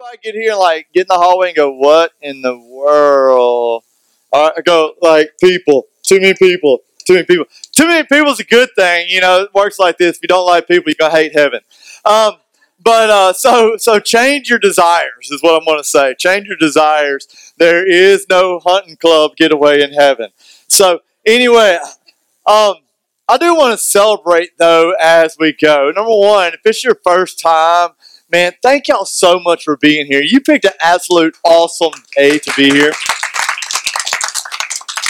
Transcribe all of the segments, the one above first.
Anybody get here and like get in the hallway and go, "What in the world?" I go like people, too many people, too many people, too many people is a good thing. You know, it works like this. If you don't like people, you're gonna hate heaven. Um, but uh, so so change your desires is what I'm going to say. Change your desires. There is no hunting club getaway in heaven. So anyway, um, I do want to celebrate though as we go. Number one, if it's your first time, man, thank y'all so much for being here. You picked an absolute awesome day to be here.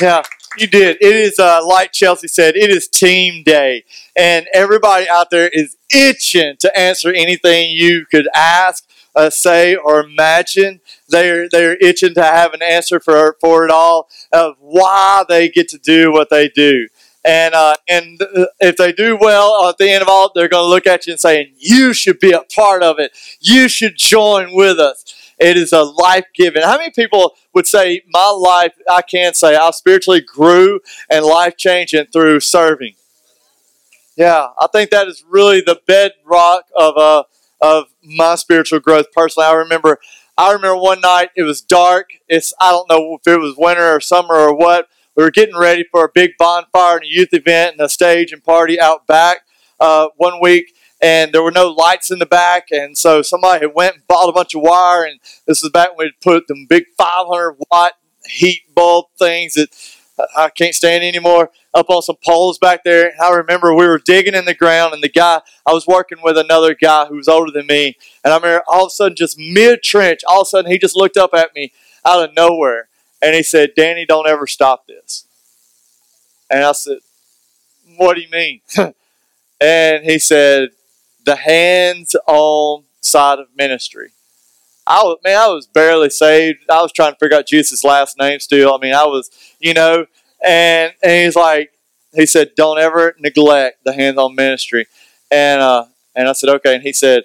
Yeah, you did. It is uh, like Chelsea said. It is team day, and everybody out there is itching to answer anything you could ask, uh, say, or imagine. They're they're itching to have an answer for for it all of why they get to do what they do. And uh, and if they do well at the end of all, they're going to look at you and saying, "You should be a part of it. You should join with us." It is a life giving. How many people would say, "My life"? I can say I spiritually grew and life changing through serving. Yeah, I think that is really the bedrock of uh, of my spiritual growth. Personally, I remember I remember one night it was dark. It's I don't know if it was winter or summer or what. We were getting ready for a big bonfire and a youth event and a stage and party out back uh, one week, and there were no lights in the back, and so somebody had went and bought a bunch of wire, and this is back when we put them big 500 watt heat bulb things that I can't stand anymore up on some poles back there. And I remember we were digging in the ground, and the guy I was working with another guy who was older than me, and I remember all of a sudden, just mid trench, all of a sudden he just looked up at me out of nowhere, and he said, "Danny, don't ever stop this." And I said, "What do you mean?" and he said, "The hands-on side of ministry." I was man, I was barely saved. I was trying to figure out Jesus' last name still. I mean, I was, you know, and and he's like, he said, don't ever neglect the hands-on ministry, and uh, and I said, okay, and he said,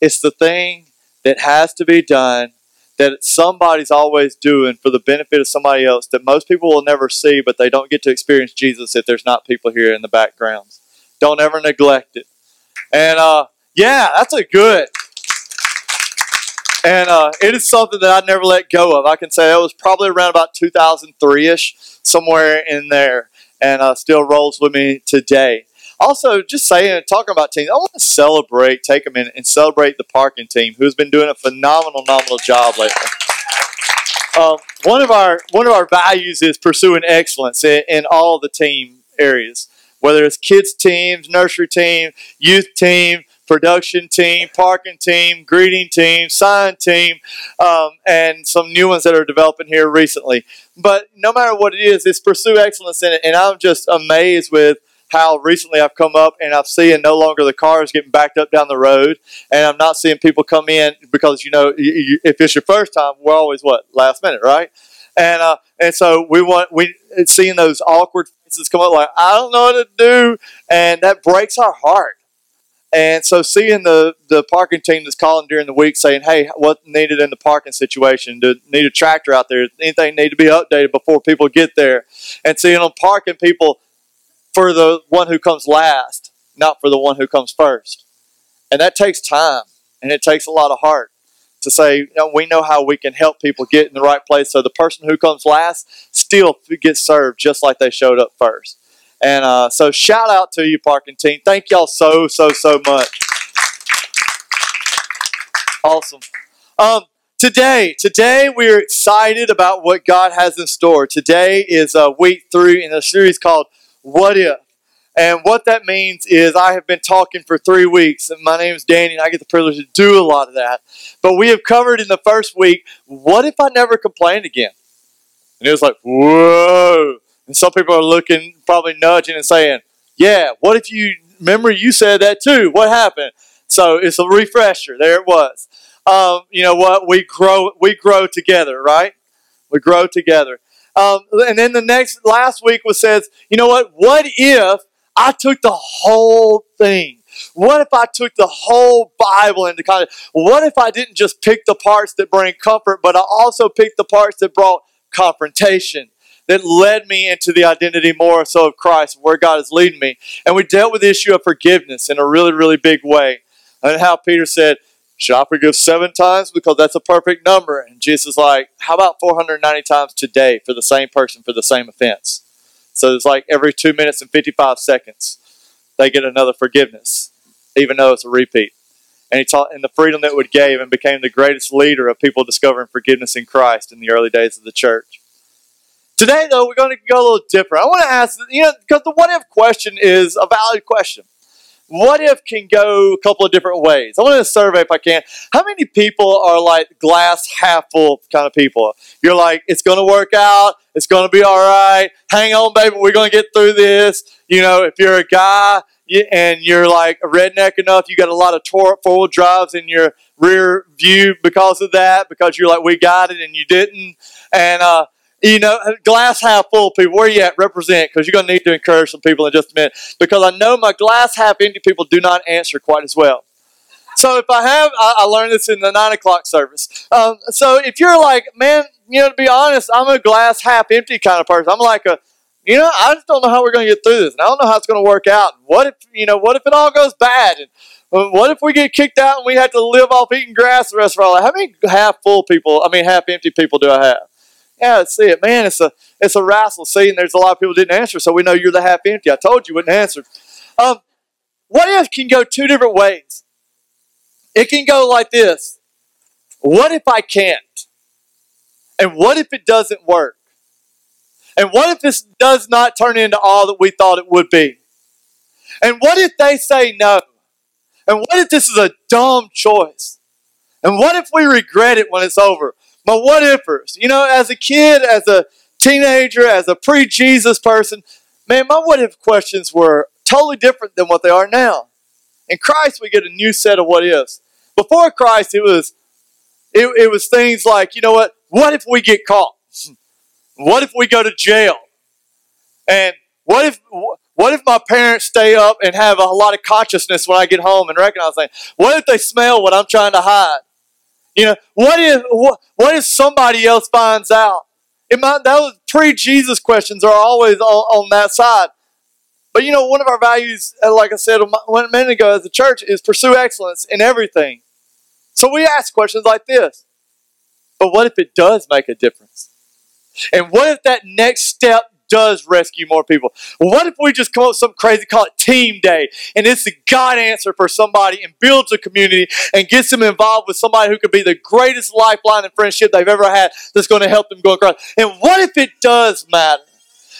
it's the thing that has to be done that somebody's always doing for the benefit of somebody else that most people will never see, but they don't get to experience Jesus if there's not people here in the backgrounds. Don't ever neglect it. And uh, yeah, that's a good and uh, it is something that I never let go of. I can say that was probably around about 2003 ish, somewhere in there, and uh, still rolls with me today. Also, just saying, talking about teams, I want to celebrate, take a minute and celebrate the parking team, who's been doing a phenomenal, phenomenal job lately. Um, one of our one of our values is pursuing excellence in, in all the team areas, whether it's kids teams, nursery team, youth team, production team, parking team, greeting team, sign team, um, and some new ones that are developing here recently. But no matter what it is, it's pursue excellence in it. And I'm just amazed with how recently I've come up and I've seen no longer the cars getting backed up down the road, and I'm not seeing people come in because you know if it's your first time, we're always what last minute, right? And uh, and so we want we seeing those awkward faces come up like I don't know what to do, and that breaks our heart and so seeing the, the parking team that's calling during the week saying, hey, what needed in the parking situation? Do need a tractor out there? Anything need to be updated before people get there? And seeing them parking people for the one who comes last, not for the one who comes first. And that takes time and it takes a lot of heart to say, you know, we know how we can help people get in the right place so the person who comes last still gets served just like they showed up first. And uh, so, shout out to you, parking team. Thank y'all so, so, so much. Awesome. Um, today, today we are excited about what God has in store. Today is uh, week three in a series called What If? And what that means is I have been talking for three weeks, and my name is Danny, and I get the privilege to do a lot of that. But we have covered in the first week, what if I never complained again? And it was like, whoa. And some people are looking, probably nudging and saying, Yeah, what if you remember you said that too? What happened? So it's a refresher. There it was. Um, you know what? We grow we grow together, right? We grow together. Um, and then the next last week was says, you know what? What if I took the whole thing? What if I took the whole Bible into? What if I didn't just pick the parts that bring comfort, but I also picked the parts that brought confrontation? that led me into the identity more so of Christ, where God is leading me. And we dealt with the issue of forgiveness in a really, really big way. And how Peter said, Should I forgive seven times because that's a perfect number? And Jesus is like, How about 490 times today for the same person for the same offense? So it's like every two minutes and 55 seconds, they get another forgiveness, even though it's a repeat. And he taught in the freedom that would gave and became the greatest leader of people discovering forgiveness in Christ in the early days of the church. Today, though, we're going to go a little different. I want to ask, you know, because the what if question is a valid question. What if can go a couple of different ways. I want to survey if I can. How many people are like glass half full kind of people? You're like, it's going to work out. It's going to be all right. Hang on, baby. We're going to get through this. You know, if you're a guy and you're like a redneck enough, you got a lot of four-wheel drives in your rear view because of that, because you're like, we got it and you didn't. And, uh, you know, glass half full people, where you at? Represent, because you're going to need to encourage some people in just a minute. Because I know my glass half empty people do not answer quite as well. So if I have, I, I learned this in the nine o'clock service. Um, so if you're like, man, you know, to be honest, I'm a glass half empty kind of person. I'm like a, you know, I just don't know how we're going to get through this, and I don't know how it's going to work out. What if, you know, what if it all goes bad? And uh, what if we get kicked out and we have to live off eating grass the rest of our life? How many half full people, I mean, half empty people do I have? Yeah, let's see it. Man, it's a it's a wrestle. See, and there's a lot of people didn't answer, so we know you're the half empty. I told you wouldn't answer. Um, what if can go two different ways? It can go like this. What if I can't? And what if it doesn't work? And what if this does not turn into all that we thought it would be? And what if they say no? And what if this is a dumb choice? And what if we regret it when it's over? What ifers. You know, as a kid, as a teenager, as a pre Jesus person, man, my what if questions were totally different than what they are now. In Christ, we get a new set of what ifs. Before Christ, it was it, it was things like, you know what? What if we get caught? What if we go to jail? And what if what if my parents stay up and have a lot of consciousness when I get home and recognize things? What if they smell what I'm trying to hide? You know, what if what, what if somebody else finds out? It might, those pre-Jesus questions are always on, on that side. But you know, one of our values, uh, like I said a minute ago as a church, is pursue excellence in everything. So we ask questions like this. But what if it does make a difference? And what if that next step does rescue more people? What if we just come up with something crazy, call it Team Day, and it's the God answer for somebody and builds a community and gets them involved with somebody who could be the greatest lifeline and friendship they've ever had that's going to help them go across? And what if it does matter?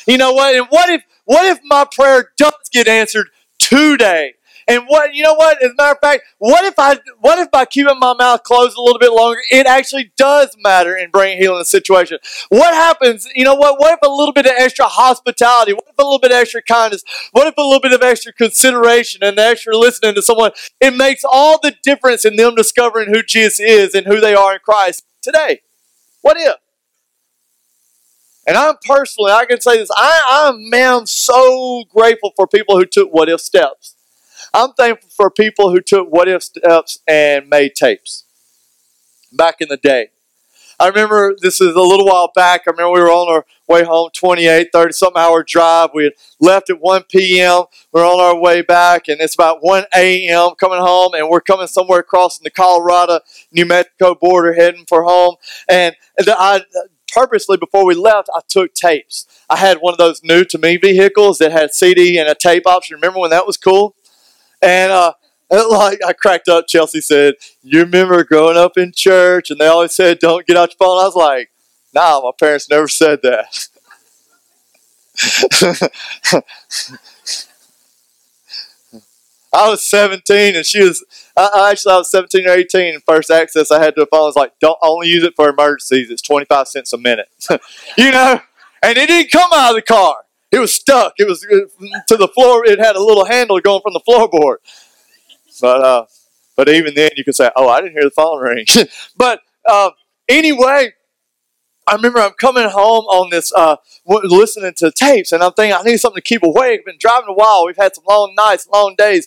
You know what? And what if what if my prayer does get answered today? And what you know what? As a matter of fact, what if I what if by keeping my mouth closed a little bit longer, it actually does matter in bringing healing situation? What happens? You know what? What if a little bit of extra hospitality? What if a little bit of extra kindness? What if a little bit of extra consideration and extra listening to someone? It makes all the difference in them discovering who Jesus is and who they are in Christ today. What if? And I'm personally, I can say this, I, I am so grateful for people who took what if steps. I'm thankful for people who took what if steps and made tapes back in the day. I remember this is a little while back. I remember we were on our way home, 28, 30 something hour drive. We had left at 1 p.m. We're on our way back, and it's about 1 a.m. coming home, and we're coming somewhere crossing the Colorado New Mexico border heading for home. And I purposely, before we left, I took tapes. I had one of those new to me vehicles that had CD and a tape option. Remember when that was cool? And uh, like I cracked up. Chelsea said, "You remember growing up in church, and they always said, don't get out your phone." I was like, "Nah, my parents never said that." I was 17 and she was, I, actually, I was 17 or 18 and first access I had to a phone was like, don't only use it for emergencies. It's 25 cents a minute. you know? And it didn't come out of the car. It was stuck. It was to the floor. It had a little handle going from the floorboard. But uh, but even then, you could say, "Oh, I didn't hear the phone ring." but uh, anyway, I remember I'm coming home on this, uh, listening to tapes, and I'm thinking I need something to keep awake. I've been driving a while. We've had some long nights, long days,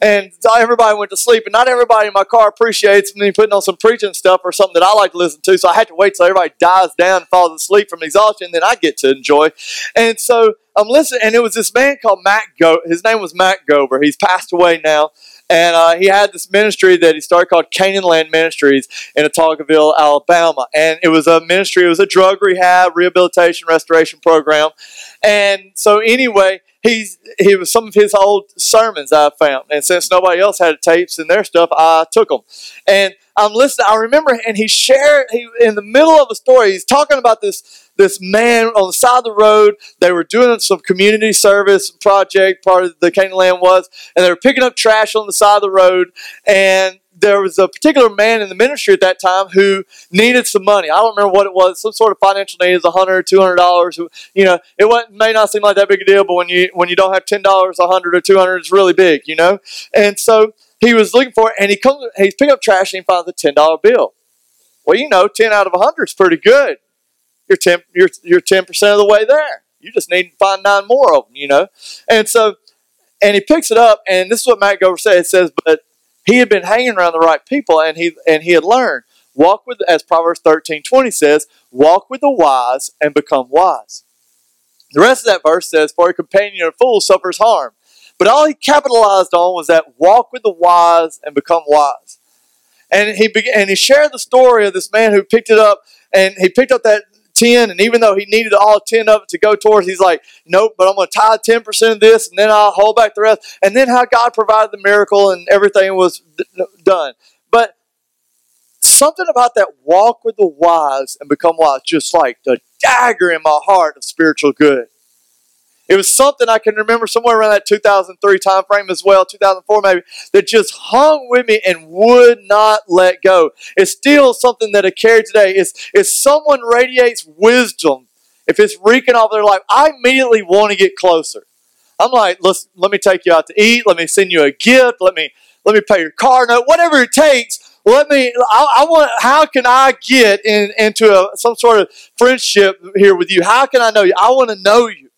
and everybody went to sleep. And not everybody in my car appreciates me putting on some preaching stuff or something that I like to listen to. So I had to wait till everybody dies down and falls asleep from exhaustion, then I get to enjoy. And so I'm listening, and it was this man called Matt Go. His name was Matt Gover. He's passed away now, And uh, he had this ministry that he started called Canaan Land Ministries in Autaugaville, Alabama. And it was a ministry, it was a drug rehab, rehabilitation, restoration program. And so, anyway, he's he was some of his old sermons I found, and since nobody else had tapes and their stuff, I took them. And I'm listening. I remember, and he shared he in the middle of a story. He's talking about this this man on the side of the road. They were doing some community service project. Part of the Canaan land was, and they were picking up trash on the side of the road, and there was a particular man in the ministry at that time who needed some money. I don't remember what it was, some sort of financial need, is was 100 $200. You know, it may not seem like that big a deal, but when you when you don't have $10, a 100 or 200 it's really big, you know? And so he was looking for it, and he comes, he's picking up trash, and he finds a $10 bill. Well, you know, 10 out of 100 is pretty good. You're 10, you're, you're 10% of the way there. You just need to find nine more of them, you know? And so, and he picks it up, and this is what Matt Gover said. It says, but he had been hanging around the right people and he and he had learned walk with as proverbs 13 20 says walk with the wise and become wise. The rest of that verse says for a companion of fools suffers harm. But all he capitalized on was that walk with the wise and become wise. And he began, and he shared the story of this man who picked it up and he picked up that 10 and even though he needed all 10 of it to go towards he's like nope but i'm going to tie 10% of this and then i'll hold back the rest. And then how god provided the miracle and everything was d- done. But something about that walk with the wise and become wise just like the dagger in my heart of spiritual good it was something I can remember somewhere around that 2003 time frame as well, 2004 maybe, that just hung with me and would not let go. It's still something that I carry today. Is if someone radiates wisdom, if it's reeking off their life, I immediately want to get closer. I'm like, let's let me take you out to eat. Let me send you a gift. Let me let me pay your car note. Whatever it takes. Let me. I, I want. How can I get in, into a, some sort of friendship here with you? How can I know you? I want to know you.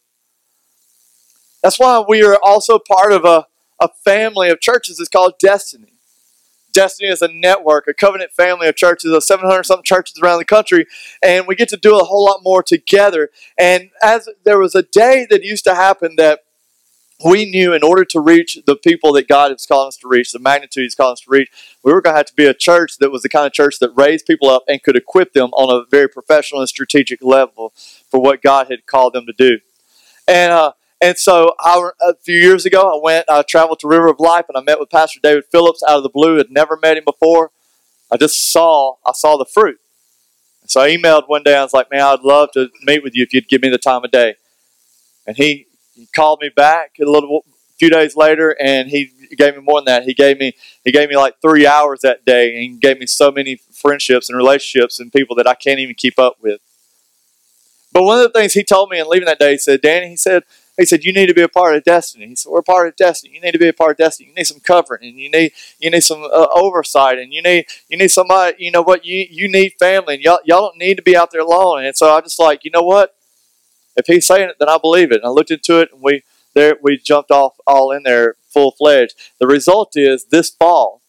That's why we are also part of a, a family of churches. It's called Destiny. Destiny is a network, a covenant family of churches, of 700 something churches around the country, and we get to do a whole lot more together. And as there was a day that used to happen that we knew in order to reach the people that God is calling us to reach, the magnitude He's calling us to reach, we were going to have to be a church that was the kind of church that raised people up and could equip them on a very professional and strategic level for what God had called them to do. And uh, and so I, a few years ago, I went, I traveled to River of Life, and I met with Pastor David Phillips out of the blue. Had never met him before. I just saw, I saw the fruit. So I emailed one day. I was like, "Man, I'd love to meet with you if you'd give me the time of day." And he, he called me back a little few days later, and he gave me more than that. He gave me he gave me like three hours that day, and he gave me so many friendships and relationships and people that I can't even keep up with. But one of the things he told me in leaving that day, he said, "Danny," he said, he said, "You need to be a part of Destiny." He said, "We're a part of Destiny. You need to be a part of Destiny. You need some covering, and you need you need some uh, oversight, and you need you need somebody. You know what? You you need family, and y'all y'all don't need to be out there alone." And so I just like, you know what? If he's saying it, then I believe it. And I looked into it, and we there we jumped off all in there full fledged. The result is this fall,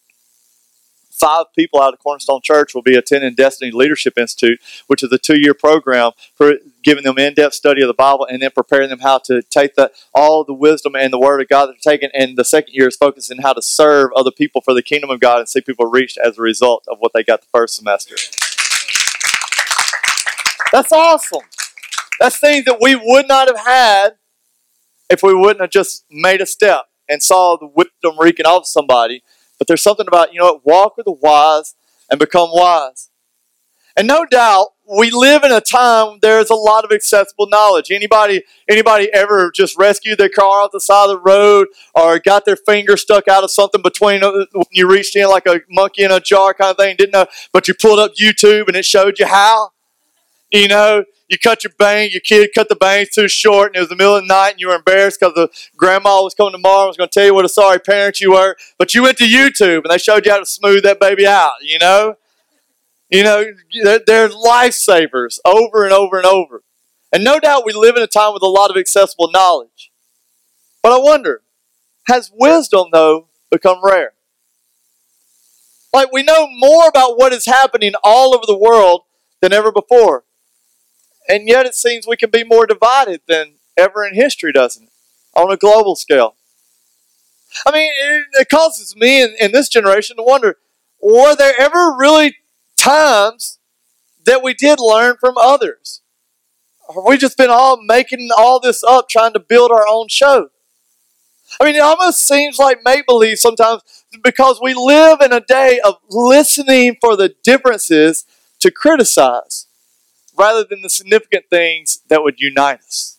five people out of Cornerstone Church will be attending Destiny Leadership Institute, which is a two-year program for giving them in-depth study of the Bible and then preparing them how to take the, all the wisdom and the Word of God that they're taking. And the second year is focusing on how to serve other people for the kingdom of God and see people reached as a result of what they got the first semester. That's awesome. That's things that we would not have had if we wouldn't have just made a step and saw the wisdom reeking off somebody but there's something about, you know what, walk with the wise and become wise. And no doubt, we live in a time there's a lot of accessible knowledge. Anybody anybody ever just rescued their car off the side of the road or got their finger stuck out of something between uh, when you reached in like a monkey in a jar kind of thing, didn't know, but you pulled up YouTube and it showed you how? You know, you cut your bang, your kid cut the bangs too short, and it was the middle of the night, and you were embarrassed because the grandma was coming tomorrow and was going to tell you what a sorry parent you were. But you went to YouTube and they showed you how to smooth that baby out. You know, you know, they're lifesavers over and over and over. And no doubt we live in a time with a lot of accessible knowledge. But I wonder, has wisdom though become rare? Like we know more about what is happening all over the world than ever before. And yet it seems we can be more divided than ever in history, doesn't it? On a global scale. I mean, it, it causes me in, in this generation to wonder were there ever really times that we did learn from others? Have we just been all making all this up trying to build our own show? I mean, it almost seems like make believe sometimes because we live in a day of listening for the differences to criticize rather than the significant things that would unite us.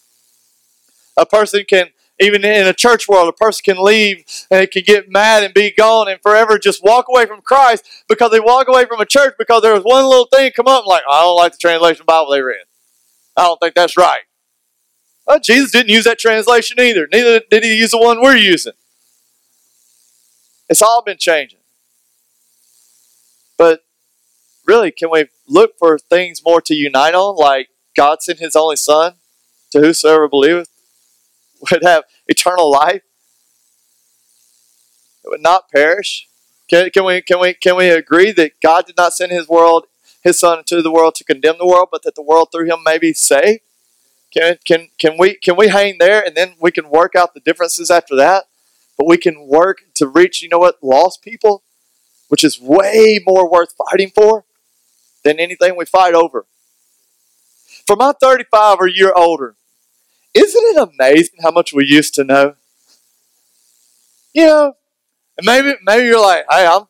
A person can, even in a church world, a person can leave and can get mad and be gone and forever just walk away from Christ because they walk away from a church because there was one little thing come up like, I don't like the translation Bible they read. I don't think that's right. Well, Jesus didn't use that translation either. Neither did he use the one we're using. It's all been changing. But really, can we look for things more to unite on, like God sent his only Son to whosoever believeth would have eternal life? It would not perish. Can, can, we, can, we, can we agree that God did not send his world, his Son into the world to condemn the world, but that the world through him may be saved? Can, can, can, we, can we hang there and then we can work out the differences after that? But we can work to reach, you know what, lost people, which is way more worth fighting for than anything we fight over. For my 35 or year older, isn't it amazing how much we used to know? You know, maybe maybe you're like, hey, I'm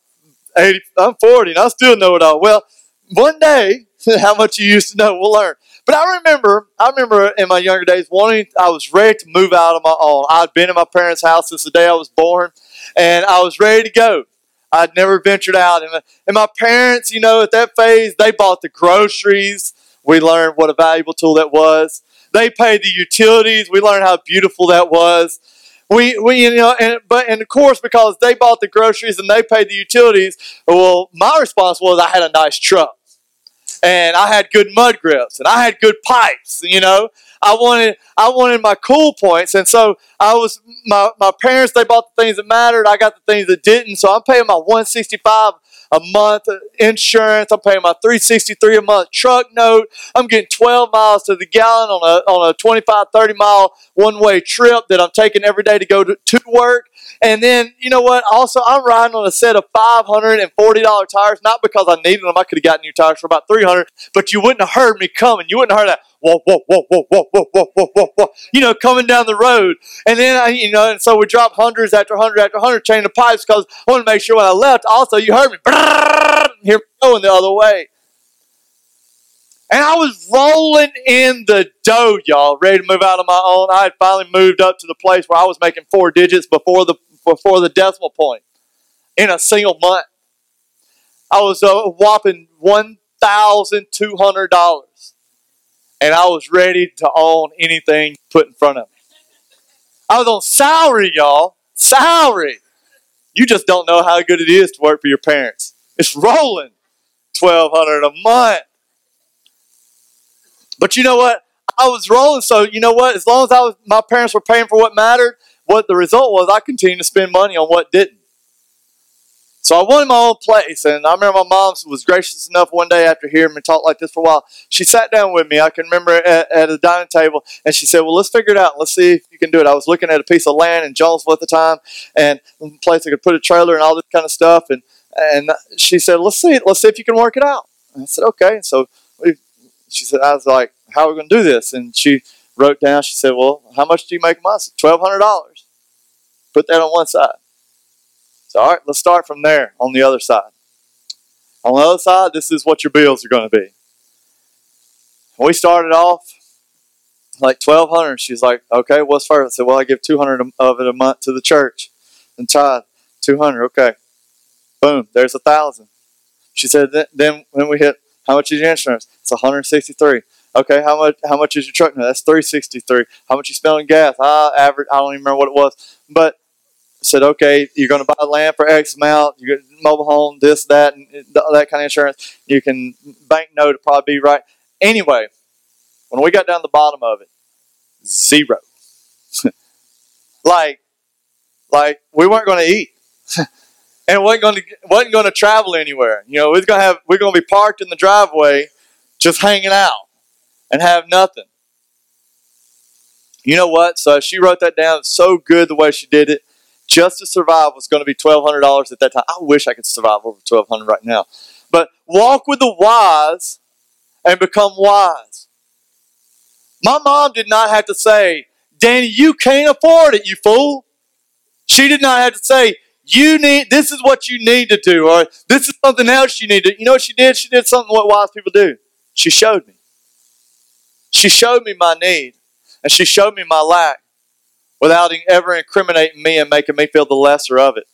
80, I'm 40 and I still know it all. Well, one day, how much you used to know, we'll learn. But I remember, I remember in my younger days wanting, I was ready to move out on my own. I'd been in my parents' house since the day I was born, and I was ready to go. I'd never ventured out. And, and my parents, you know, at that phase, they bought the groceries. We learned what a valuable tool that was. They paid the utilities. We learned how beautiful that was. We, we you know, and but and of course because they bought the groceries and they paid the utilities. Well, my response was I had a nice truck, and I had good mud grips, and I had good pipes. You know, I wanted I wanted my cool points, and so I was my my parents. They bought the things that mattered. I got the things that didn't. So I'm paying my 165 a month insurance. I'm paying my 363 a month truck note. I'm getting 12 miles to the gallon on a on a 25 30 mile one way trip that I'm taking every day to go to, to work. And then, you know what? Also, I'm riding on a set of $540 tires, not because I needed them. I could have gotten new tires for about 300 but you wouldn't have heard me coming. You wouldn't have heard that whoa, whoa, whoa, whoa, whoa, whoa, whoa, whoa, you know, coming down the road. And then, I, you know, and so we dropped hundreds after hundred after hundred, changing the pipes because I wanted to make sure when I left, also you heard me, here going the other way. And I was rolling in the dough, y'all, ready to move out on my own. I had finally moved up to the place where I was making four digits before the before the decimal point in a single month. I was uh, whopping one thousand two hundred dollars, and I was ready to own anything put in front of me. I was on salary, y'all. Salary. You just don't know how good it is to work for your parents. It's rolling, twelve hundred a month. But you know what? I was rolling, so you know what? As long as I was, my parents were paying for what mattered. What the result was, I continued to spend money on what didn't. So I wanted my own place, and I remember my mom was gracious enough one day after hearing me talk like this for a while. She sat down with me. I can remember at, at a dining table, and she said, "Well, let's figure it out. Let's see if you can do it." I was looking at a piece of land in Jonesville at the time, and a place I could put a trailer and all this kind of stuff. And and she said, "Let's see, let's see if you can work it out." And I said, "Okay." And so we, she said, "I was like, how are we going to do this?" And she wrote down. She said, "Well, how much do you make a month?" Twelve hundred dollars. Put that on one side. So, all right, let's start from there on the other side. On the other side, this is what your bills are going to be. We started off like twelve hundred. She's like, "Okay, what's first? I said, "Well, I give two hundred of it a month to the church and. Two hundred, okay. Boom, there's a thousand. She said, then when we hit, how much is your insurance? It's 163. Okay, how much? How much is your truck? No, that's 363. How much you spend on gas? I average. I don't even remember what it was, but said, okay, you're going to buy land for X amount. You get mobile home, this, that, and that kind of insurance. You can bank note it probably be right. Anyway, when we got down the bottom of it, zero. like, like we weren't going to eat. and wasn't going to wasn't going to travel anywhere. You know, we're going to have we're going to be parked in the driveway, just hanging out, and have nothing. You know what? So she wrote that down. It's so good the way she did it. Just to survive was going to be $1,200 at that time. I wish I could survive over 1200 right now. But walk with the wise and become wise. My mom did not have to say, Danny, you can't afford it, you fool. She did not have to say, you need, this is what you need to do, or this is something else you need to. You know what she did? She did something what wise people do. She showed me. She showed me my need, and she showed me my lack without ever incriminating me and making me feel the lesser of it.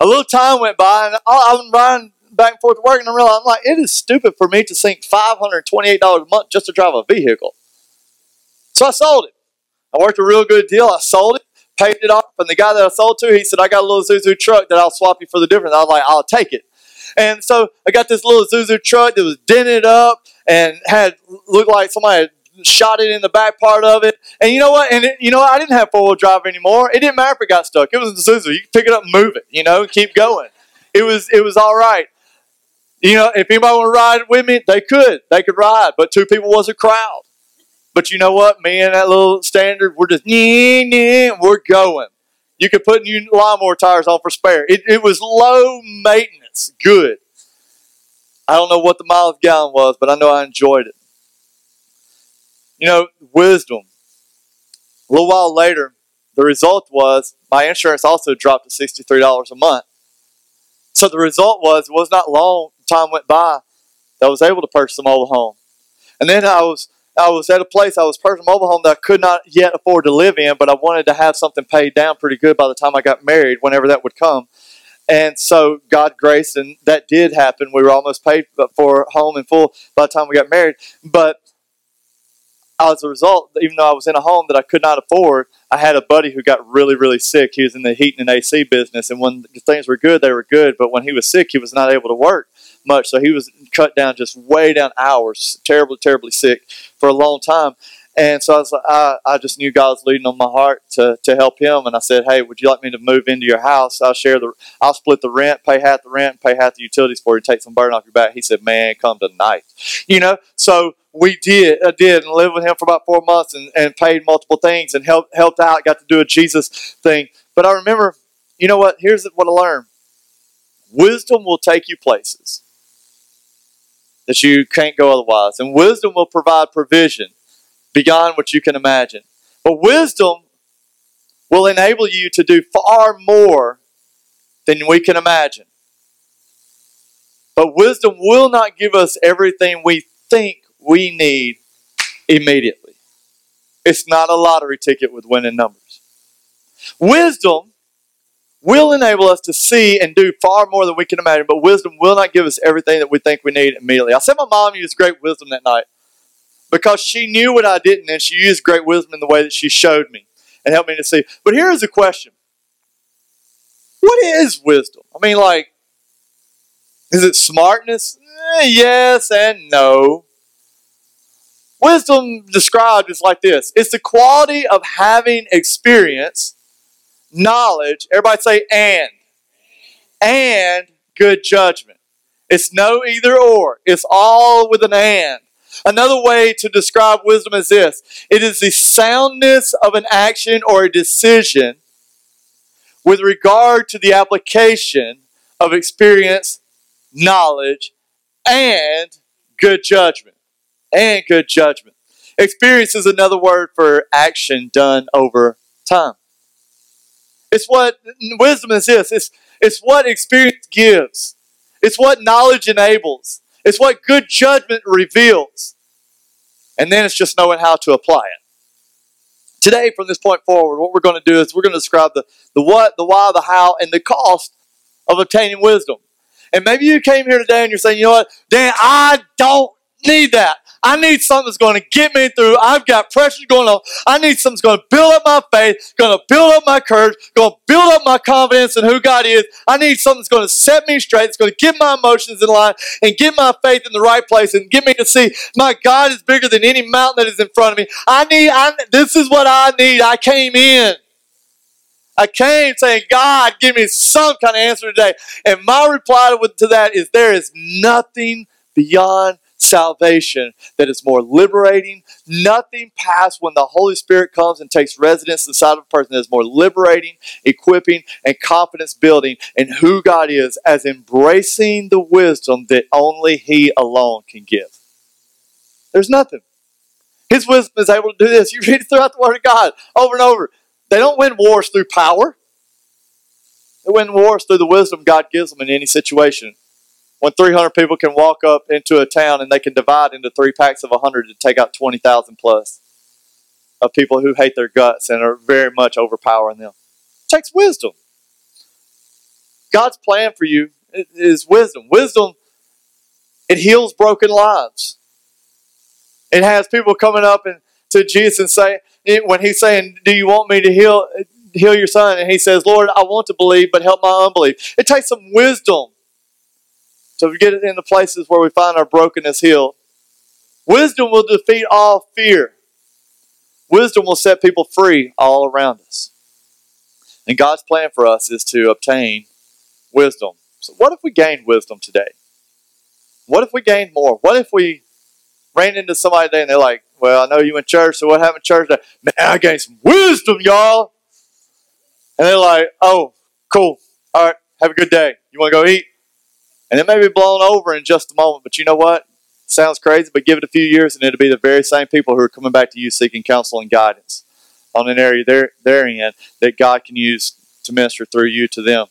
A little time went by, and I was riding back and forth to work, and I realized, I'm like, it is stupid for me to sink $528 a month just to drive a vehicle. So I sold it. I worked a real good deal. I sold it, paid it off, and the guy that I sold to, he said, I got a little Zuzu truck that I'll swap you for the difference. I was like, I'll take it. And so I got this little Zuzu truck that was dented up and had looked like somebody had shot it in the back part of it. And you know what? And it, you know, I didn't have four wheel drive anymore. It didn't matter if it got stuck. It was a Zuzu. You could pick it up and move it. You know, keep going. It was it was all right. You know, if anybody want to ride with me, they could. They could ride, but two people was a crowd. But you know what? Me and that little standard, we're just we're going. You could put new lawnmower tires on for spare. It, it was low maintenance, good. I don't know what the miles gallon was, but I know I enjoyed it. You know, wisdom. A little while later, the result was my insurance also dropped to $63 a month. So the result was, it was not long time went by that I was able to purchase a mobile home. And then I was I was at a place I was purchasing a mobile home that I could not yet afford to live in, but I wanted to have something paid down pretty good by the time I got married, whenever that would come. And so God graced, and that did happen. We were almost paid for home in full by the time we got married. But as a result, even though I was in a home that I could not afford, I had a buddy who got really, really sick. He was in the heating and AC business, and when things were good, they were good. But when he was sick, he was not able to work much, so he was cut down just way down hours, terribly, terribly sick for a long time. And so I was like, I, I just knew God was leading on my heart to, to help him. And I said, Hey, would you like me to move into your house? I'll share the, I'll split the rent, pay half the rent, pay half the utilities for you, take some burden off your back. He said, Man, come tonight. You know, so we did, I did, and lived with him for about four months and, and paid multiple things and helped, helped out, got to do a Jesus thing. But I remember, you know what? Here's what I learned wisdom will take you places that you can't go otherwise. And wisdom will provide provision beyond what you can imagine. But wisdom will enable you to do far more than we can imagine. But wisdom will not give us everything we think we need immediately. It's not a lottery ticket with winning numbers. Wisdom will enable us to see and do far more than we can imagine, but wisdom will not give us everything that we think we need immediately. I said my mom used great wisdom that night because she knew what I didn't, and she used great wisdom in the way that she showed me and helped me to see. But here is a question What is wisdom? I mean, like, is it smartness? Eh, yes and no. Wisdom described is like this it's the quality of having experience, knowledge, everybody say and, and good judgment. It's no either or, it's all with an and. Another way to describe wisdom is this it is the soundness of an action or a decision with regard to the application of experience, knowledge, and good judgment. And good judgment. Experience is another word for action done over time. It's what wisdom is this. It's, it's what experience gives. It's what knowledge enables. It's what good judgment reveals. And then it's just knowing how to apply it. Today, from this point forward, what we're going to do is we're going to describe the, the what, the why, the how, and the cost of obtaining wisdom. And maybe you came here today and you're saying, you know what, Dan, I don't need that. I need something that's going to get me through. I've got pressure going on. I need something that's going to build up my faith, going to build up my courage, going to build up my confidence in who God is. I need something that's going to set me straight, that's going to get my emotions in line and get my faith in the right place and get me to see my God is bigger than any mountain that is in front of me. I need, I, this is what I need. I came in. I came saying, God, give me some kind of answer today. And my reply to that is there is nothing beyond salvation that is more liberating. Nothing past when the Holy Spirit comes and takes residence inside of a person that is more liberating, equipping, and confidence building in who God is as embracing the wisdom that only He alone can give. There's nothing. His wisdom is able to do this. You read it throughout the Word of God over and over. They don't win wars through power. They win wars through the wisdom God gives them in any situation when 300 people can walk up into a town and they can divide into three packs of 100 to take out 20,000 plus of people who hate their guts and are very much overpowering them. It takes wisdom. God's plan for you is wisdom. Wisdom, it heals broken lives. It has people coming up and to Jesus and say, when he's saying, Do you want me to heal heal your son? And he says, Lord, I want to believe, but help my unbelief. It takes some wisdom so we get it in the places where we find our brokenness healed. Wisdom will defeat all fear. Wisdom will set people free all around us. And God's plan for us is to obtain wisdom. So, what if we gained wisdom today? What if we gained more? What if we ran into somebody today and they're like, Well, I know you in church, so what happened church today? Man, I gained some wisdom, y'all. And they're like, Oh, cool. All right, have a good day. You want to go eat? And it may be blown over in just a moment, but you know what? Sounds crazy, but give it a few years and it'll be the very same people who are coming back to you seeking counsel and guidance on an area they're, they're in that God can use to minister through you to them.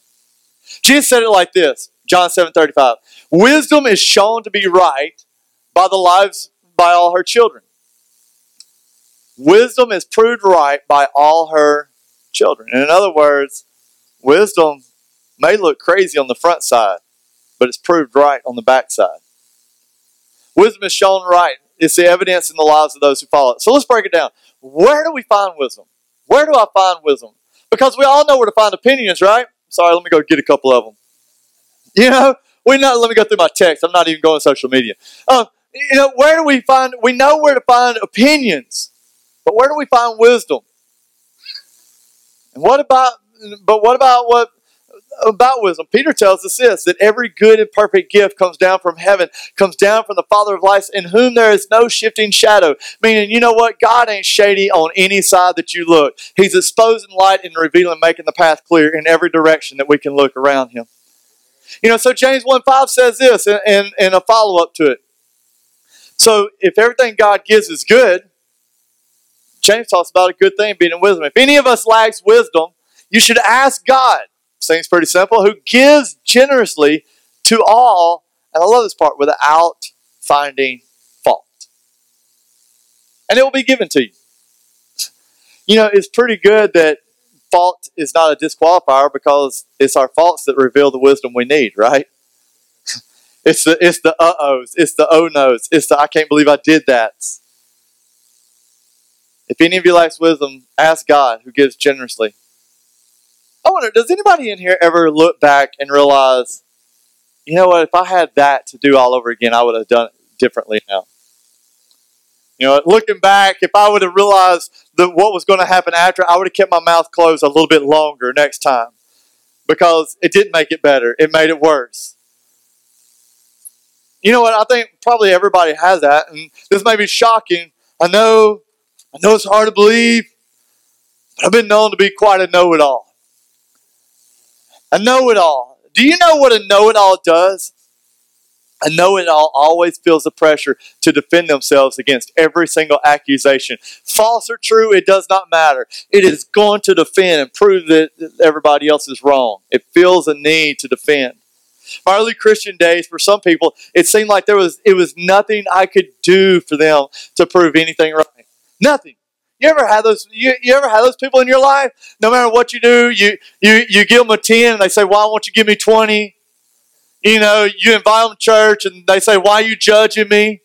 Jesus said it like this John 7 35. Wisdom is shown to be right by the lives by all her children. Wisdom is proved right by all her children. And in other words, wisdom may look crazy on the front side, but it's proved right on the backside. Wisdom is shown right. It's the evidence in the lives of those who follow it. So let's break it down. Where do we find wisdom? Where do I find wisdom? Because we all know where to find opinions, right? Sorry, let me go get a couple of them. You know, we know. Let me go through my text. I'm not even going social media. Um, you know, where do we find? We know where to find opinions, but where do we find wisdom? And what about? But what about what about wisdom. Peter tells us this that every good and perfect gift comes down from heaven, comes down from the Father of lights, in whom there is no shifting shadow. Meaning, you know what? God ain't shady on any side that you look. He's exposing light and revealing, making the path clear in every direction that we can look around Him. You know, so James 1 5 says this, and, a follow up to it. So, if everything God gives is good, James talks about a good thing being in wisdom. If any of us lacks wisdom, you should ask God Seems pretty simple. Who gives generously to all, and I love this part, without finding fault. And it will be given to you. You know, it's pretty good that fault is not a disqualifier because it's our faults that reveal the wisdom we need, right? It's the it's the uh ohs, it's the oh no's, it's the I can't believe I did that. If any of you lacks wisdom, ask God who gives generously I wonder, does anybody in here ever look back and realize, you know what, if I had that to do all over again, I would have done it differently now? You know, looking back, if I would have realized that what was going to happen after, I would have kept my mouth closed a little bit longer next time because it didn't make it better. It made it worse. You know what? I think probably everybody has that, and this may be shocking. I know, I know it's hard to believe, but I've been known to be quite a know-it-all. A know it all. Do you know what a know it all does? A know it all always feels the pressure to defend themselves against every single accusation. False or true, it does not matter. It is going to defend and prove that everybody else is wrong. It feels a need to defend. My early Christian days, for some people, it seemed like there was it was nothing I could do for them to prove anything right. Nothing. You ever had those? You, you ever had those people in your life? No matter what you do, you you you give them a ten, and they say, "Why won't you give me 20? You know, you invite them to church, and they say, "Why are you judging me?"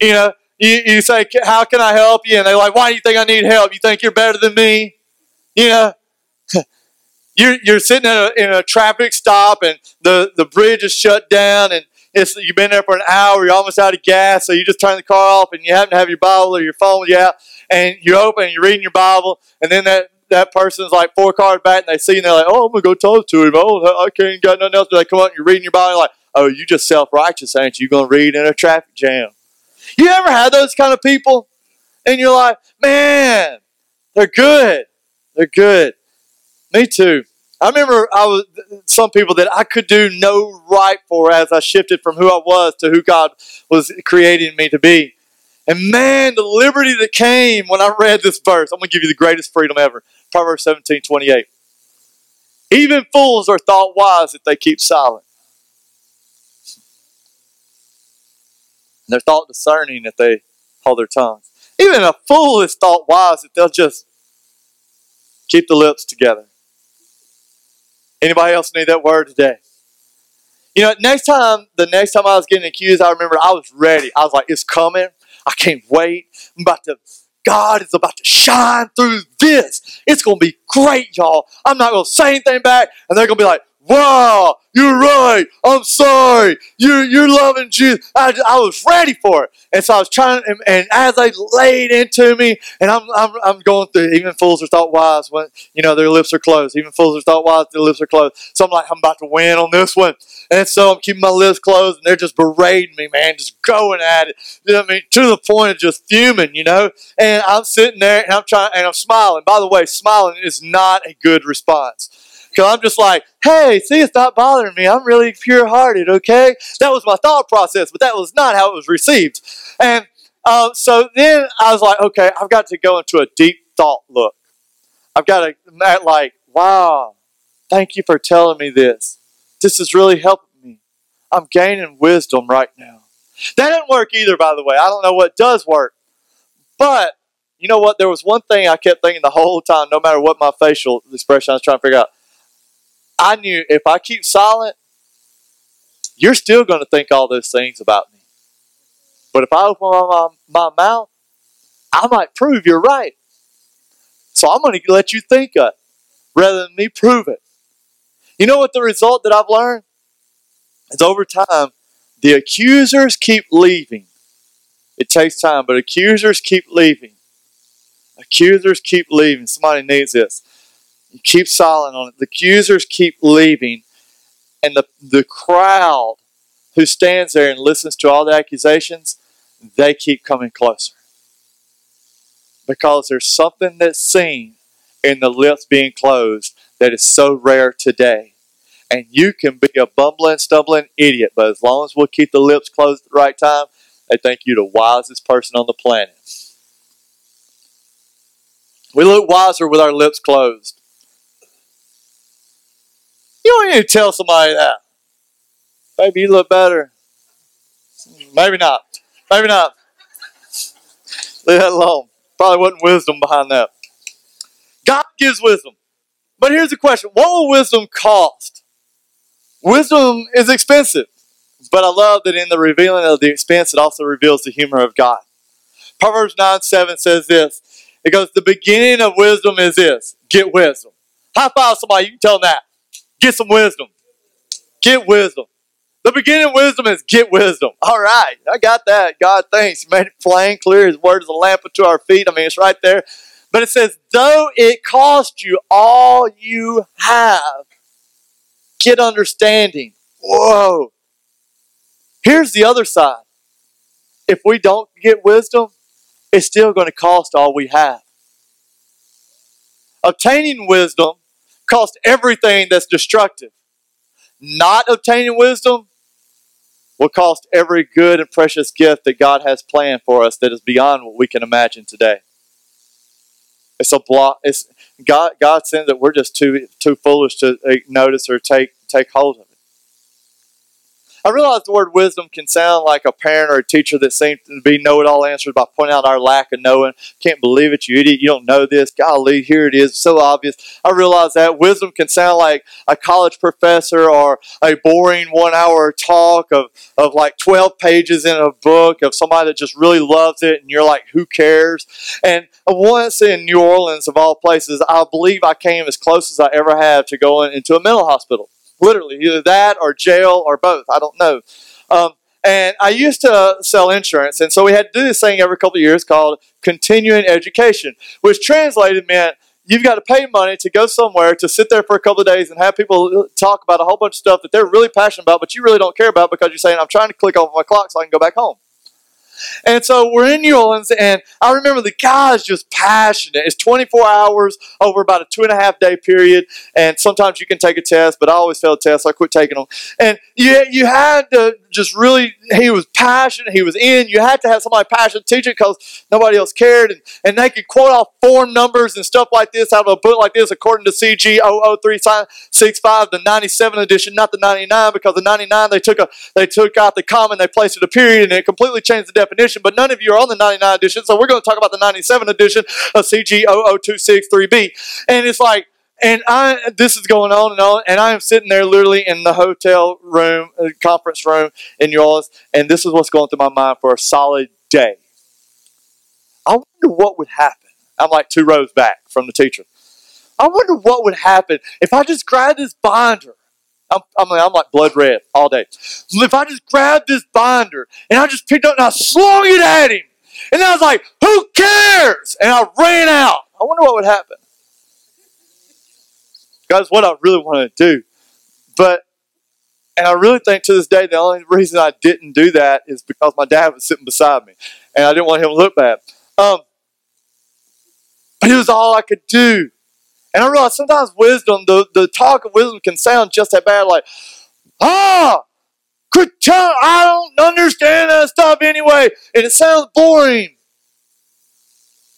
You know, you, you say, "How can I help you?" And they're like, "Why do you think I need help? You think you're better than me?" You know, you're you're sitting in a, in a traffic stop, and the the bridge is shut down, and it's, you've been there for an hour, you're almost out of gas, so you just turn the car off and you happen to have your Bible or your phone with you out, and you open and you're reading your Bible, and then that, that person's like four cars back and they see and they're like, oh, I'm going to go talk to him. Oh, I can't got nothing else. They come up and you're reading your Bible, like, oh, you just self righteous, ain't you? You gonna read in a traffic jam. You ever had those kind of people? And you're like, man, they're good. They're good. Me too. I remember I was some people that I could do no right for as I shifted from who I was to who God was creating me to be. And man, the liberty that came when I read this verse, I'm going to give you the greatest freedom ever. Proverbs 17 28. Even fools are thought wise if they keep silent. And they're thought discerning if they hold their tongues. Even a fool is thought wise if they'll just keep the lips together. Anybody else need that word today? You know, next time, the next time I was getting accused, I remember I was ready. I was like, it's coming. I can't wait. I'm about to, God is about to shine through this. It's going to be great, y'all. I'm not going to say anything back. And they're going to be like, wow, you're right. I'm sorry. You're, you're loving Jesus. I, I was ready for it. And so I was trying, and, and as they laid into me, and I'm, I'm, I'm going through, even fools are thought wise when, you know, their lips are closed. Even fools are thought wise, their lips are closed. So I'm like, I'm about to win on this one. And so I'm keeping my lips closed, and they're just berating me, man, just going at it. You know what I mean? To the point of just fuming, you know? And I'm sitting there, and I'm trying, and I'm smiling. By the way, smiling is not a good response. Because I'm just like, hey, see, it's not bothering me. I'm really pure hearted, okay? That was my thought process, but that was not how it was received. And um, so then I was like, okay, I've got to go into a deep thought look. I've got to like, wow, thank you for telling me this. This is really helping me. I'm gaining wisdom right now. That didn't work either, by the way. I don't know what does work. But you know what? There was one thing I kept thinking the whole time, no matter what my facial expression I was trying to figure out. I knew if I keep silent, you're still going to think all those things about me. But if I open my, my, mouth, I might prove you're right. So I'm going to let you think it rather than me prove it. You know what the result that I've learned? Is over time, the accusers keep leaving. It takes time, but accusers keep leaving. Accusers keep leaving. Somebody needs this. Keep silent on it. The accusers keep leaving, and the, the crowd who stands there and listens to all the accusations, they keep coming closer. Because there's something that's seen in the lips being closed that is so rare today. And you can be a bumbling, stumbling idiot, but as long as we'll keep the lips closed at the right time, they think you're the wisest person on the planet. We look wiser with our lips closed. You don't need to tell somebody that. Maybe you look better. Maybe not. Maybe not. Leave that alone. Probably wasn't wisdom behind that. God gives wisdom. But here's the question What will wisdom cost? Wisdom is expensive. But I love that in the revealing of the expense, it also reveals the humor of God. Proverbs 9 7 says this It goes, The beginning of wisdom is this get wisdom. High five somebody, you can tell them that. Get some wisdom. Get wisdom. The beginning wisdom is get wisdom. All right, I got that. God thanks. He made it plain, clear. His word is a lamp unto our feet. I mean, it's right there. But it says, though it cost you all you have, get understanding. Whoa. Here's the other side. If we don't get wisdom, it's still going to cost all we have. Obtaining wisdom costs everything that's destructive. Not obtaining wisdom will cost every good and precious gift that God has planned for us that is beyond what we can imagine today. It's a block. It's God. God sends that we're just too too foolish to uh, notice or take take hold of it. I realize the word wisdom can sound like a parent or a teacher that seems to be know-it-all answers by pointing out our lack of knowing. Can't believe it, you idiot! You don't know this. Golly, here it is, so obvious. I realize that wisdom can sound like a college professor or a boring one-hour talk of of like twelve pages in a book of somebody that just really loves it, and you're like, who cares? And once in New Orleans, of all places, I believe I came as close as I ever have to going into a mental hospital. Literally, either that or jail or both. I don't know. Um, and I used to sell insurance, and so we had to do this thing every couple of years called continuing education, which translated meant you've got to pay money to go somewhere to sit there for a couple of days and have people talk about a whole bunch of stuff that they're really passionate about, but you really don't care about because you're saying, I'm trying to click off my clock so I can go back home. And so we're in New Orleans, and I remember the guy's just passionate. It's 24 hours over about a two and a half day period, and sometimes you can take a test, but I always failed tests, so I quit taking them. And you, you had to just really, he was passionate, he was in. You had to have somebody passionate teach it because nobody else cared, and, and they could quote off form numbers and stuff like this out of a book like this, according to CG 00365, the 97 edition, not the 99, because the 99 they took a they took out the comma and they placed it a period, and it completely changed the definition. But none of you are on the 99 edition, so we're going to talk about the 97 edition of CG 00263B, and it's like and I this is going on and on, and I am sitting there literally in the hotel room, uh, conference room in Orleans, and this is what's going through my mind for a solid day. I wonder what would happen. I'm like two rows back from the teacher. I wonder what would happen if I just grabbed this binder. I'm, I'm, I'm like blood red all day. If I just grabbed this binder and I just picked up and I slung it at him, and I was like, "Who cares?" And I ran out. I wonder what would happen. Guys, what I really want to do. But, and I really think to this day, the only reason I didn't do that is because my dad was sitting beside me and I didn't want him to look bad. Um, but it was all I could do. And I realized sometimes wisdom, the, the talk of wisdom can sound just that bad, like, ah, quit telling, I don't understand that stuff anyway, and it sounds boring.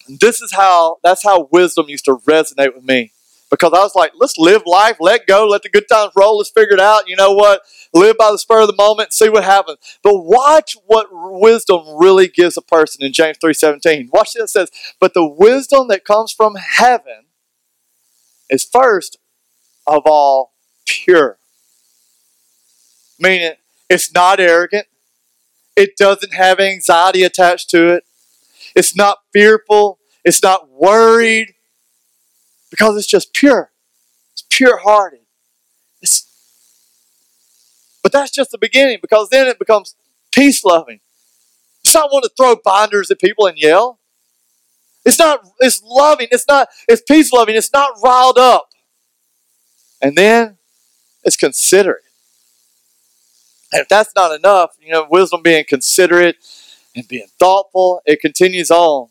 And this is how, that's how wisdom used to resonate with me because I was like, let's live life, let go, let the good times roll, let's figure it out. You know what? Live by the spur of the moment, see what happens. But watch what wisdom really gives a person in James 3:17. Watch this it says, but the wisdom that comes from heaven is first of all pure. Meaning it's not arrogant. It doesn't have anxiety attached to it. It's not fearful. It's not worried because it's just pure. It's pure hearted. It's, but that's just the beginning because then it becomes peace loving. It's not one to throw binders at people and yell. It's not, it's loving. It's not, it's peace loving. It's not riled up. And then it's considerate. And if that's not enough, you know, wisdom being considerate and being thoughtful, it continues on.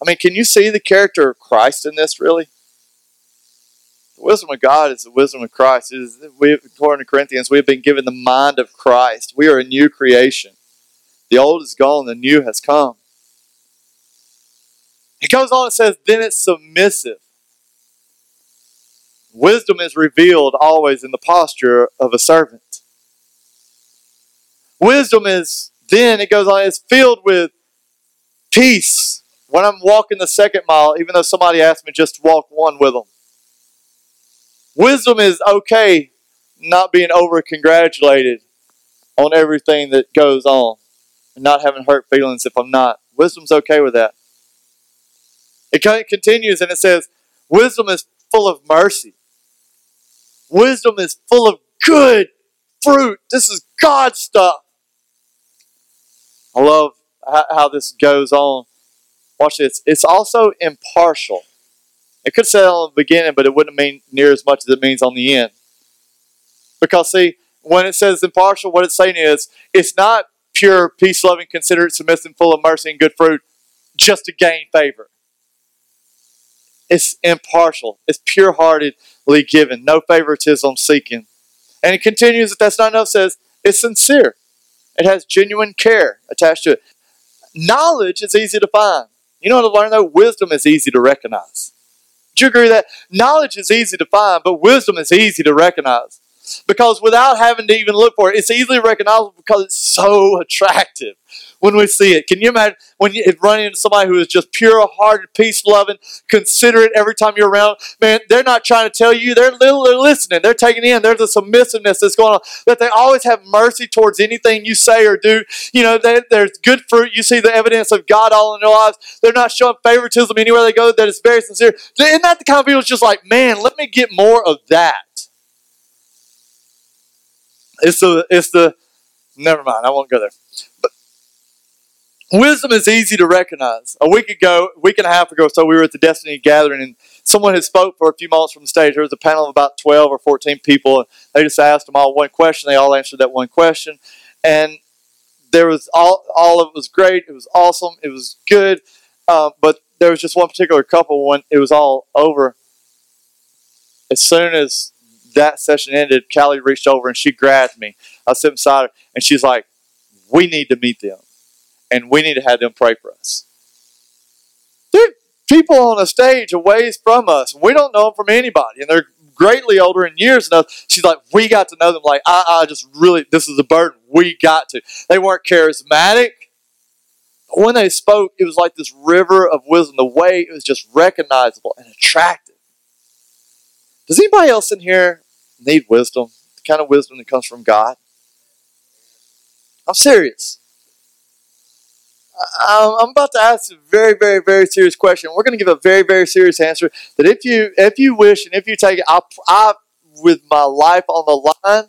I mean, can you see the character of Christ in this really? The wisdom of God is the wisdom of Christ. It is, we, according to Corinthians, we have been given the mind of Christ. We are a new creation. The old is gone, the new has come. He goes on and says, then it's submissive. Wisdom is revealed always in the posture of a servant. Wisdom is, then it goes on, it's filled with peace. When I'm walking the second mile, even though somebody asked me just to walk one with them, Wisdom is okay not being over congratulated on everything that goes on and not having hurt feelings if I'm not. Wisdom's okay with that. It continues and it says, Wisdom is full of mercy. Wisdom is full of good fruit. This is God stuff. I love how this goes on. Watch this. It's also impartial. It could say on the beginning, but it wouldn't mean near as much as it means on the end. Because, see, when it says impartial, what it's saying is it's not pure, peace loving, considerate, submissive, full of mercy and good fruit just to gain favor. It's impartial, it's pure heartedly given, no favoritism seeking. And it continues, if that's not enough, says it's sincere. It has genuine care attached to it. Knowledge is easy to find. You know how to learn though? Wisdom is easy to recognize. Do you agree that knowledge is easy to find, but wisdom is easy to recognize? Because without having to even look for it, it's easily recognizable because it's so attractive when we see it. Can you imagine when you run into somebody who is just pure hearted, peace loving, considerate every time you're around? Man, they're not trying to tell you, they're, they're listening, they're taking in. There's a submissiveness that's going on, that they always have mercy towards anything you say or do. You know, they, there's good fruit. You see the evidence of God all in their lives. They're not showing favoritism anywhere they go, that it's very sincere. Isn't that the kind of people just like, man, let me get more of that? It's the, it's the, never mind, I won't go there. Wisdom is easy to recognize. A week ago, a week and a half ago, so we were at the Destiny Gathering and someone had spoke for a few moments from the stage. There was a panel of about 12 or 14 people. And they just asked them all one question. They all answered that one question. And there was all, all of it was great. It was awesome. It was good. Um, but there was just one particular couple when it was all over. As soon as that session ended, Callie reached over and she grabbed me. I sitting beside her and she's like, We need to meet them and we need to have them pray for us. There people on a stage a ways from us. We don't know them from anybody, and they're greatly older in years enough. She's like, we got to know them. Like, I, I just really, this is a burden. We got to. They weren't charismatic. But when they spoke, it was like this river of wisdom. The way it was just recognizable and attractive. Does anybody else in here need wisdom? The kind of wisdom that comes from God? I'm serious. Um, I'm about to ask a very, very, very serious question. We're going to give a very, very serious answer. That if you, if you wish, and if you take it, I, I, with my life on the line,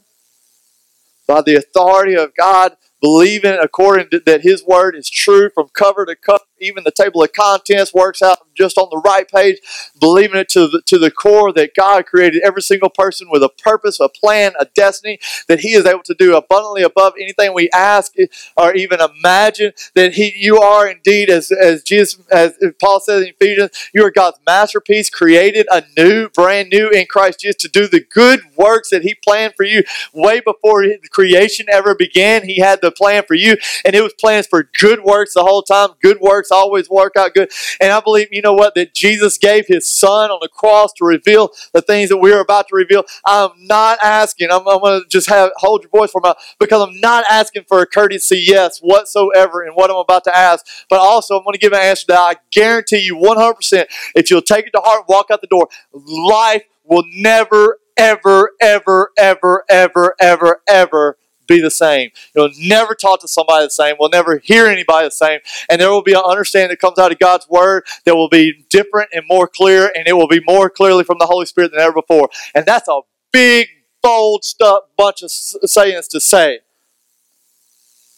by the authority of God, believing according to, that His Word is true from cover to cover. Even the table of contents works out just on the right page. Believing it to the, to the core that God created every single person with a purpose, a plan, a destiny. That He is able to do abundantly above anything we ask or even imagine. That He, you are indeed, as as Jesus, as Paul says in Ephesians, you are God's masterpiece, created anew, brand new in Christ Jesus to do the good works that He planned for you way before creation ever began. He had the the plan for you. And it was plans for good works the whole time. Good works always work out good. And I believe, you know what, that Jesus gave his son on the cross to reveal the things that we are about to reveal. I'm not asking, I'm, I'm going to just have hold your voice for a moment because I'm not asking for a courtesy yes whatsoever in what I'm about to ask. But also, I'm going to give an answer that I guarantee you 100% if you'll take it to heart, walk out the door, life will never, ever, ever, ever, ever, ever, ever be the same. You'll never talk to somebody the same. We'll never hear anybody the same. And there will be an understanding that comes out of God's word that will be different and more clear, and it will be more clearly from the Holy Spirit than ever before. And that's a big, bold stuff, bunch of sayings to say.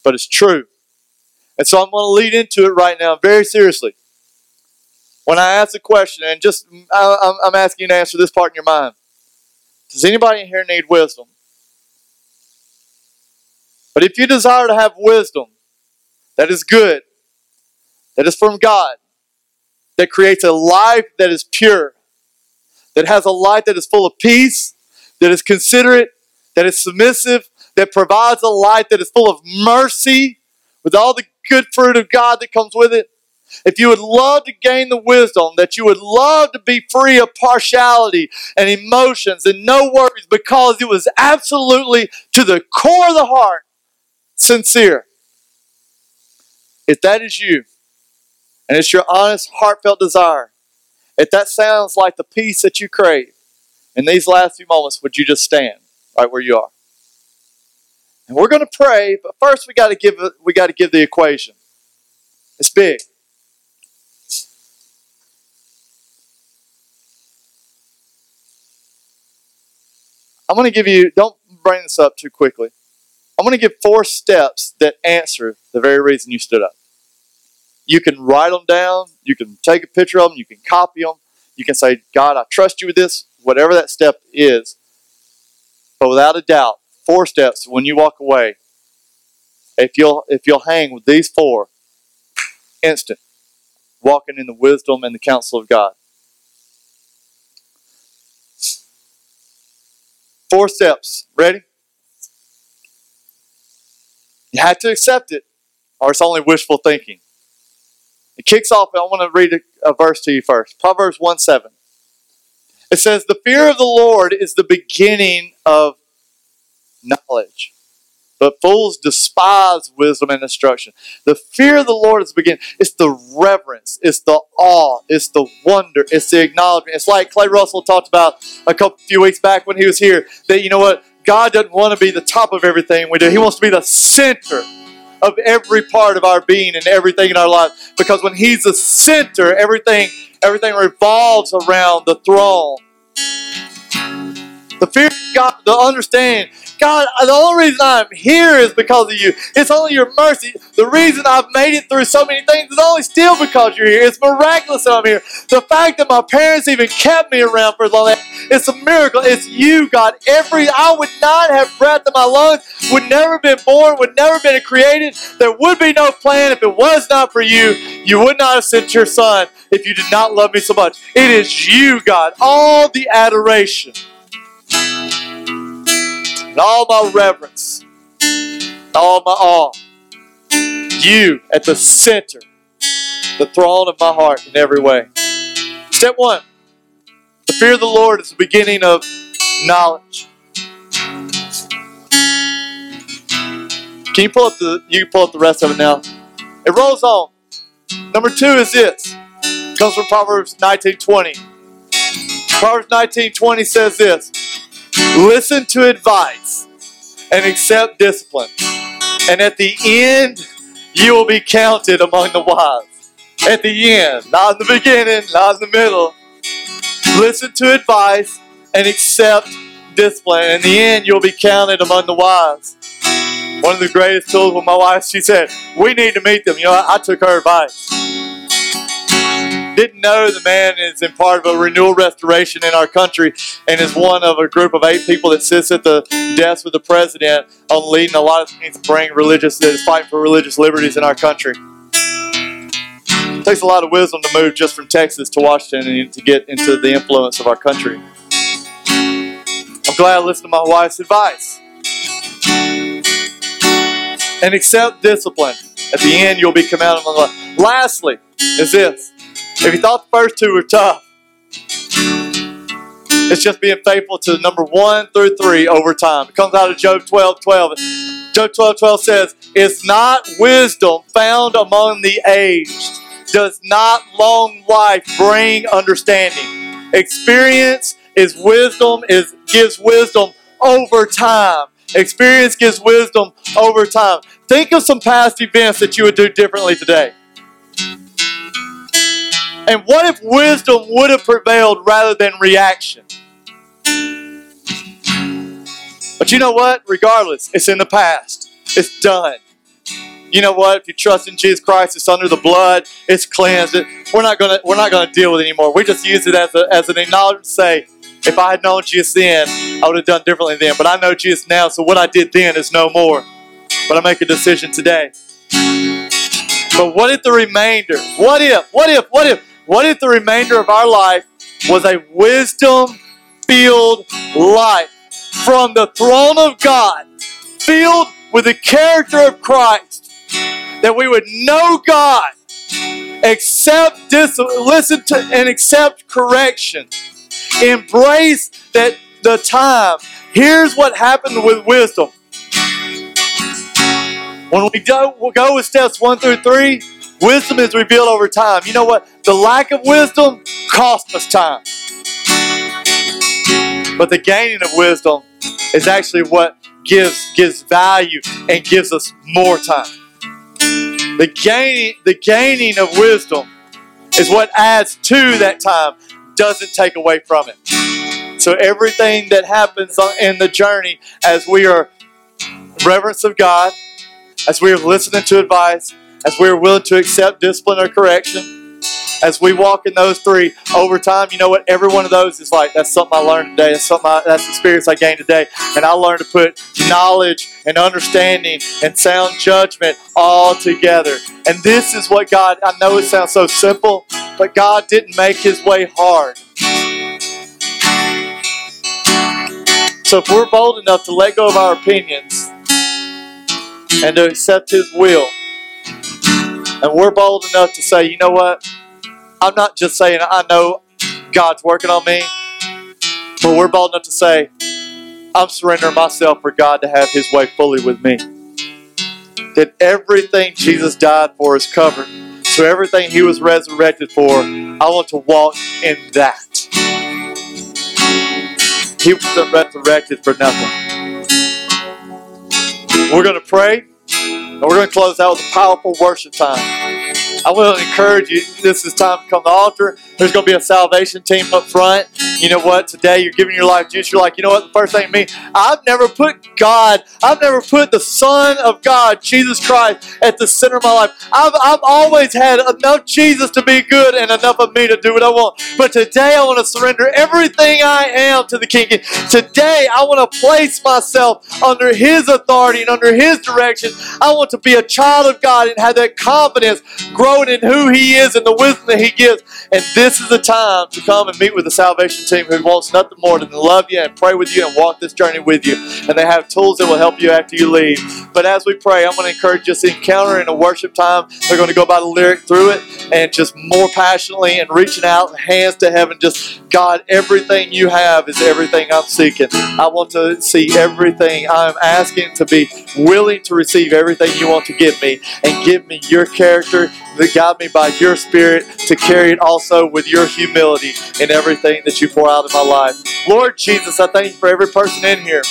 But it's true. And so I'm going to lead into it right now very seriously. When I ask a question, and just I'm asking you to answer this part in your mind. Does anybody in here need wisdom? But if you desire to have wisdom that is good, that is from God, that creates a life that is pure, that has a life that is full of peace, that is considerate, that is submissive, that provides a life that is full of mercy with all the good fruit of God that comes with it. If you would love to gain the wisdom, that you would love to be free of partiality and emotions and no worries because it was absolutely to the core of the heart sincere. If that is you, and it's your honest, heartfelt desire, if that sounds like the peace that you crave, in these last few moments, would you just stand right where you are? And we're going to pray, but first we got to give we got to give the equation. It's big. I'm going to give you. Don't bring this up too quickly. I'm going to give four steps that answer the very reason you stood up. You can write them down, you can take a picture of them, you can copy them, you can say, God, I trust you with this, whatever that step is. But without a doubt, four steps when you walk away, if you'll if you'll hang with these four, instant, walking in the wisdom and the counsel of God. Four steps. Ready? You have to accept it, or it's only wishful thinking. It kicks off, I want to read a, a verse to you first. Proverbs 1 7. It says, The fear of the Lord is the beginning of knowledge. But fools despise wisdom and instruction. The fear of the Lord is beginning. It's the reverence. It's the awe. It's the wonder. It's the acknowledgement. It's like Clay Russell talked about a couple few weeks back when he was here. That you know what? God doesn't want to be the top of everything we do. He wants to be the center of every part of our being and everything in our life. Because when He's the center, everything everything revolves around the throne. The fear of God, to understand, God, the only reason I'm here is because of you. It's only your mercy. The reason I've made it through so many things is only still because you're here. It's miraculous that I'm here. The fact that my parents even kept me around for as long it's a miracle. It's you, God. Every I would not have breath in my lungs, would never been born, would never been created. There would be no plan if it was not for you. You would not have sent your son if you did not love me so much. It is you, God. All the adoration and all my reverence, all my awe. You at the center, the throne of my heart in every way. Step one the fear of the Lord is the beginning of knowledge. Can you pull up the you pull up the rest of it now? It rolls on. Number two is this. It comes from Proverbs 1920. Proverbs 1920 says this. Listen to advice and accept discipline. And at the end, you will be counted among the wise. At the end, not in the beginning, not in the middle. Listen to advice and accept discipline. In the end, you'll be counted among the wise. One of the greatest tools with my wife, she said, We need to meet them. You know, I, I took her advice. Didn't know the man is in part of a renewal restoration in our country and is one of a group of eight people that sits at the desk with the president on leading a lot of things to bring religious, that is fighting for religious liberties in our country. It takes a lot of wisdom to move just from Texas to Washington and to get into the influence of our country. I'm glad I listened to my wife's advice. And accept discipline. At the end, you'll be commanded Lastly, is this. If you thought the first two were tough, it's just being faithful to number one through three over time. It comes out of Job 12 12. Job 12 12 says, Is not wisdom found among the aged? Does not long life bring understanding? Experience is wisdom, is gives wisdom over time. Experience gives wisdom over time. Think of some past events that you would do differently today. And what if wisdom would have prevailed rather than reaction? But you know what? Regardless, it's in the past. It's done. You know what? If you trust in Jesus Christ, it's under the blood. It's cleansed. We're not gonna we're not gonna deal with it anymore. We just use it as a, as an acknowledgement say, if I had known Jesus then, I would have done differently then. But I know Jesus now, so what I did then is no more. But I make a decision today. But what if the remainder? What if? What if? What if? What if the remainder of our life was a wisdom filled life from the throne of God, filled with the character of Christ, that we would know God, accept dis- listen to and accept correction, embrace that the time. Here's what happened with wisdom. When we go, we'll go with steps one through three, wisdom is revealed over time. You know what? The lack of wisdom cost us time. But the gaining of wisdom is actually what gives gives value and gives us more time. The gaining the gaining of wisdom is what adds to that time, doesn't take away from it. So everything that happens in the journey as we are reverence of God, as we are listening to advice, as we are willing to accept discipline or correction, as we walk in those three over time, you know what? Every one of those is like, that's something I learned today. That's something I, that's experience I gained today. And I learned to put knowledge and understanding and sound judgment all together. And this is what God, I know it sounds so simple, but God didn't make his way hard. So if we're bold enough to let go of our opinions and to accept his will, and we're bold enough to say, you know what? I'm not just saying I know God's working on me, but we're bold enough to say, I'm surrendering myself for God to have His way fully with me. That everything Jesus died for is covered. So everything He was resurrected for, I want to walk in that. He wasn't resurrected for nothing. We're going to pray, and we're going to close out with a powerful worship time. I will encourage you. This is time to come to the altar. There's going to be a salvation team up front. You know what? Today you're giving your life to Jesus. You're like, you know what? The first thing me, I've never put God, I've never put the Son of God, Jesus Christ, at the center of my life. I've, I've always had enough Jesus to be good and enough of me to do what I want. But today I want to surrender everything I am to the King. Today I want to place myself under His authority and under His direction. I want to be a child of God and have that confidence growing in who He is and the wisdom that He gives. And this is the time to come and meet with the salvation team who wants nothing more than to love you and pray with you and walk this journey with you. And they have tools that will help you after you leave. But as we pray, I'm going to encourage you to encounter in a worship time. They're going to go by the lyric through it and just more passionately and reaching out, hands to heaven. Just God, everything you have is everything I'm seeking. I want to see everything I'm asking to be willing to receive everything you want to give me and give me your character that guide me by your spirit to carry it also with your humility in everything that you pour out in my life. Lord Jesus, I thank you for every person in here.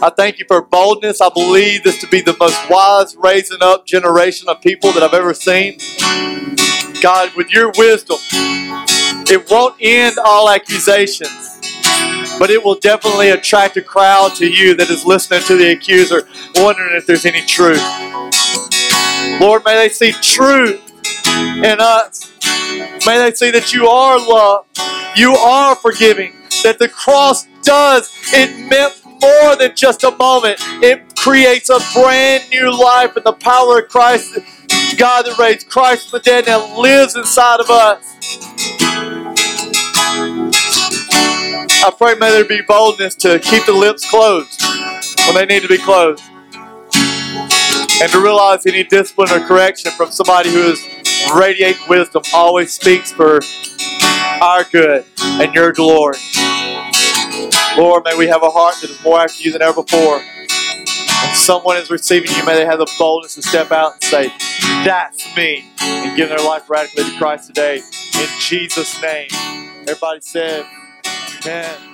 I thank you for boldness. I believe this to be the most wise raising up generation of people that I've ever seen. God, with your wisdom, it won't end all accusations, but it will definitely attract a crowd to you that is listening to the accuser, wondering if there's any truth. Lord, may they see truth in us. May they see that you are love, you are forgiving, that the cross does, it meant more than just a moment. It creates a brand new life in the power of Christ, God that raised Christ from the dead and lives inside of us. I pray may there be boldness to keep the lips closed when they need to be closed. And to realize any discipline or correction from somebody who is radiating wisdom always speaks for our good and your glory. Lord, may we have a heart that is more after you than ever before. When someone is receiving you, may they have the boldness to step out and say, That's me, and give their life radically to Christ today. In Jesus' name. Everybody said, Amen.